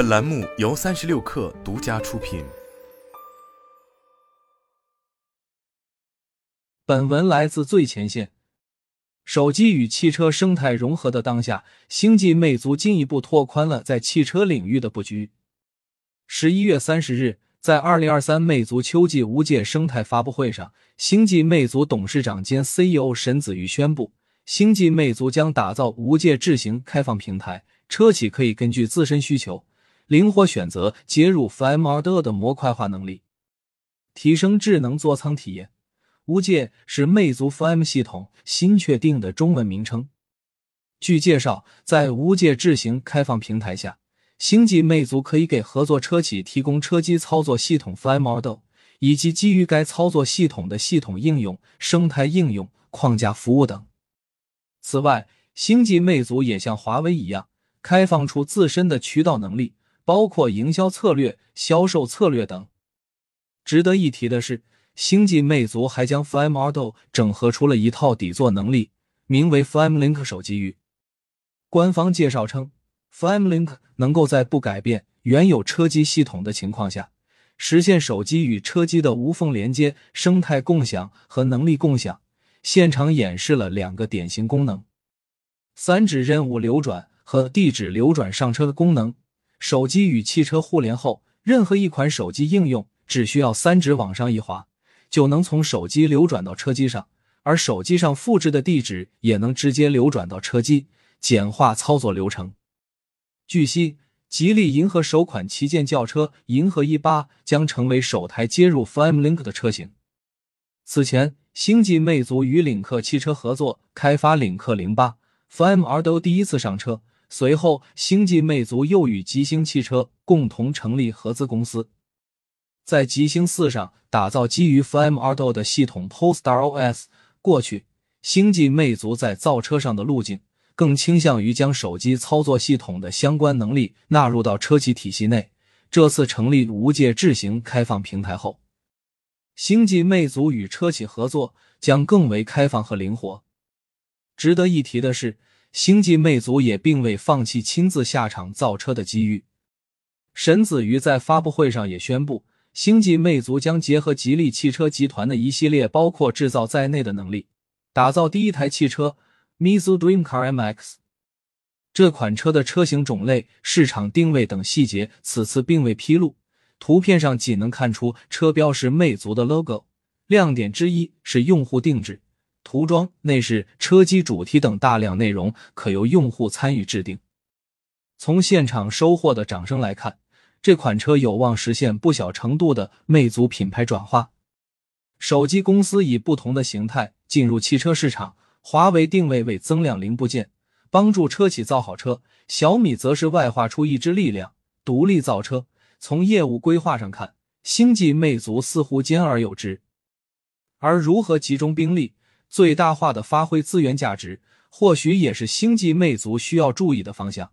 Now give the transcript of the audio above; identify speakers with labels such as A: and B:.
A: 本栏目由三十六氪独家出品。
B: 本文来自最前线。手机与汽车生态融合的当下，星际魅族进一步拓宽了在汽车领域的布局。十一月三十日，在二零二三魅族秋季无界生态发布会上，星际魅族董事长兼 CEO 沈子瑜宣布，星际魅族将打造无界智行开放平台，车企可以根据自身需求，灵活选择接入 FMRD 的模块化能力，提升智能座舱体验。无界是魅族 FM 系统新确定的中文名称。据介绍，在无界智行开放平台下，星际魅族可以给合作车企提供车机操作系统 FM Model 以及基于该操作系统的系统应用、生态应用、框架服务等。此外，星际魅族也像华为一样，开放出自身的渠道能力，包括营销策略、销售策略等。值得一提的是。星际魅族还将 Flyme Model 整合出了一套底座能力，名为 Flyme Link 手机域。官方介绍称，Flyme Link 能够在不改变原有车机系统的情况下，实现手机与车机的无缝连接、生态共享和能力共享。现场演示了两个典型功能：三指任务流转和地址流转上车的功能。手机与汽车互联后，任何一款手机应用只需要三指往上一滑。就能从手机流转到车机上，而手机上复制的地址也能直接流转到车机，简化操作流程。据悉，吉利银河首款旗舰轿车银河 E 八将成为首台接入 FamLink 的车型。此前，星际魅族与领克汽车合作开发领克零八 Flyme R 都第一次上车，随后星际魅族又与吉星汽车共同成立合资公司。在极星四上打造基于 Flyme Auto 的系统 Polestar OS。过去，星际魅族在造车上的路径更倾向于将手机操作系统的相关能力纳入到车企体系内。这次成立无界智行开放平台后，星际魅族与车企合作将更为开放和灵活。值得一提的是，星际魅族也并未放弃亲自下场造车的机遇。沈子瑜在发布会上也宣布。星际魅族将结合吉利汽车集团的一系列包括制造在内的能力，打造第一台汽车 Mizu Dream Car MX。这款车的车型种类、市场定位等细节此次并未披露，图片上仅能看出车标是魅族的 logo。亮点之一是用户定制涂装、内饰、车机主题等大量内容可由用户参与制定。从现场收获的掌声来看。这款车有望实现不小程度的魅族品牌转化。手机公司以不同的形态进入汽车市场，华为定位为增量零部件，帮助车企造好车；小米则是外化出一支力量，独立造车。从业务规划上看，星际魅族似乎兼而有之。而如何集中兵力，最大化的发挥资源价值，或许也是星际魅族需要注意的方向。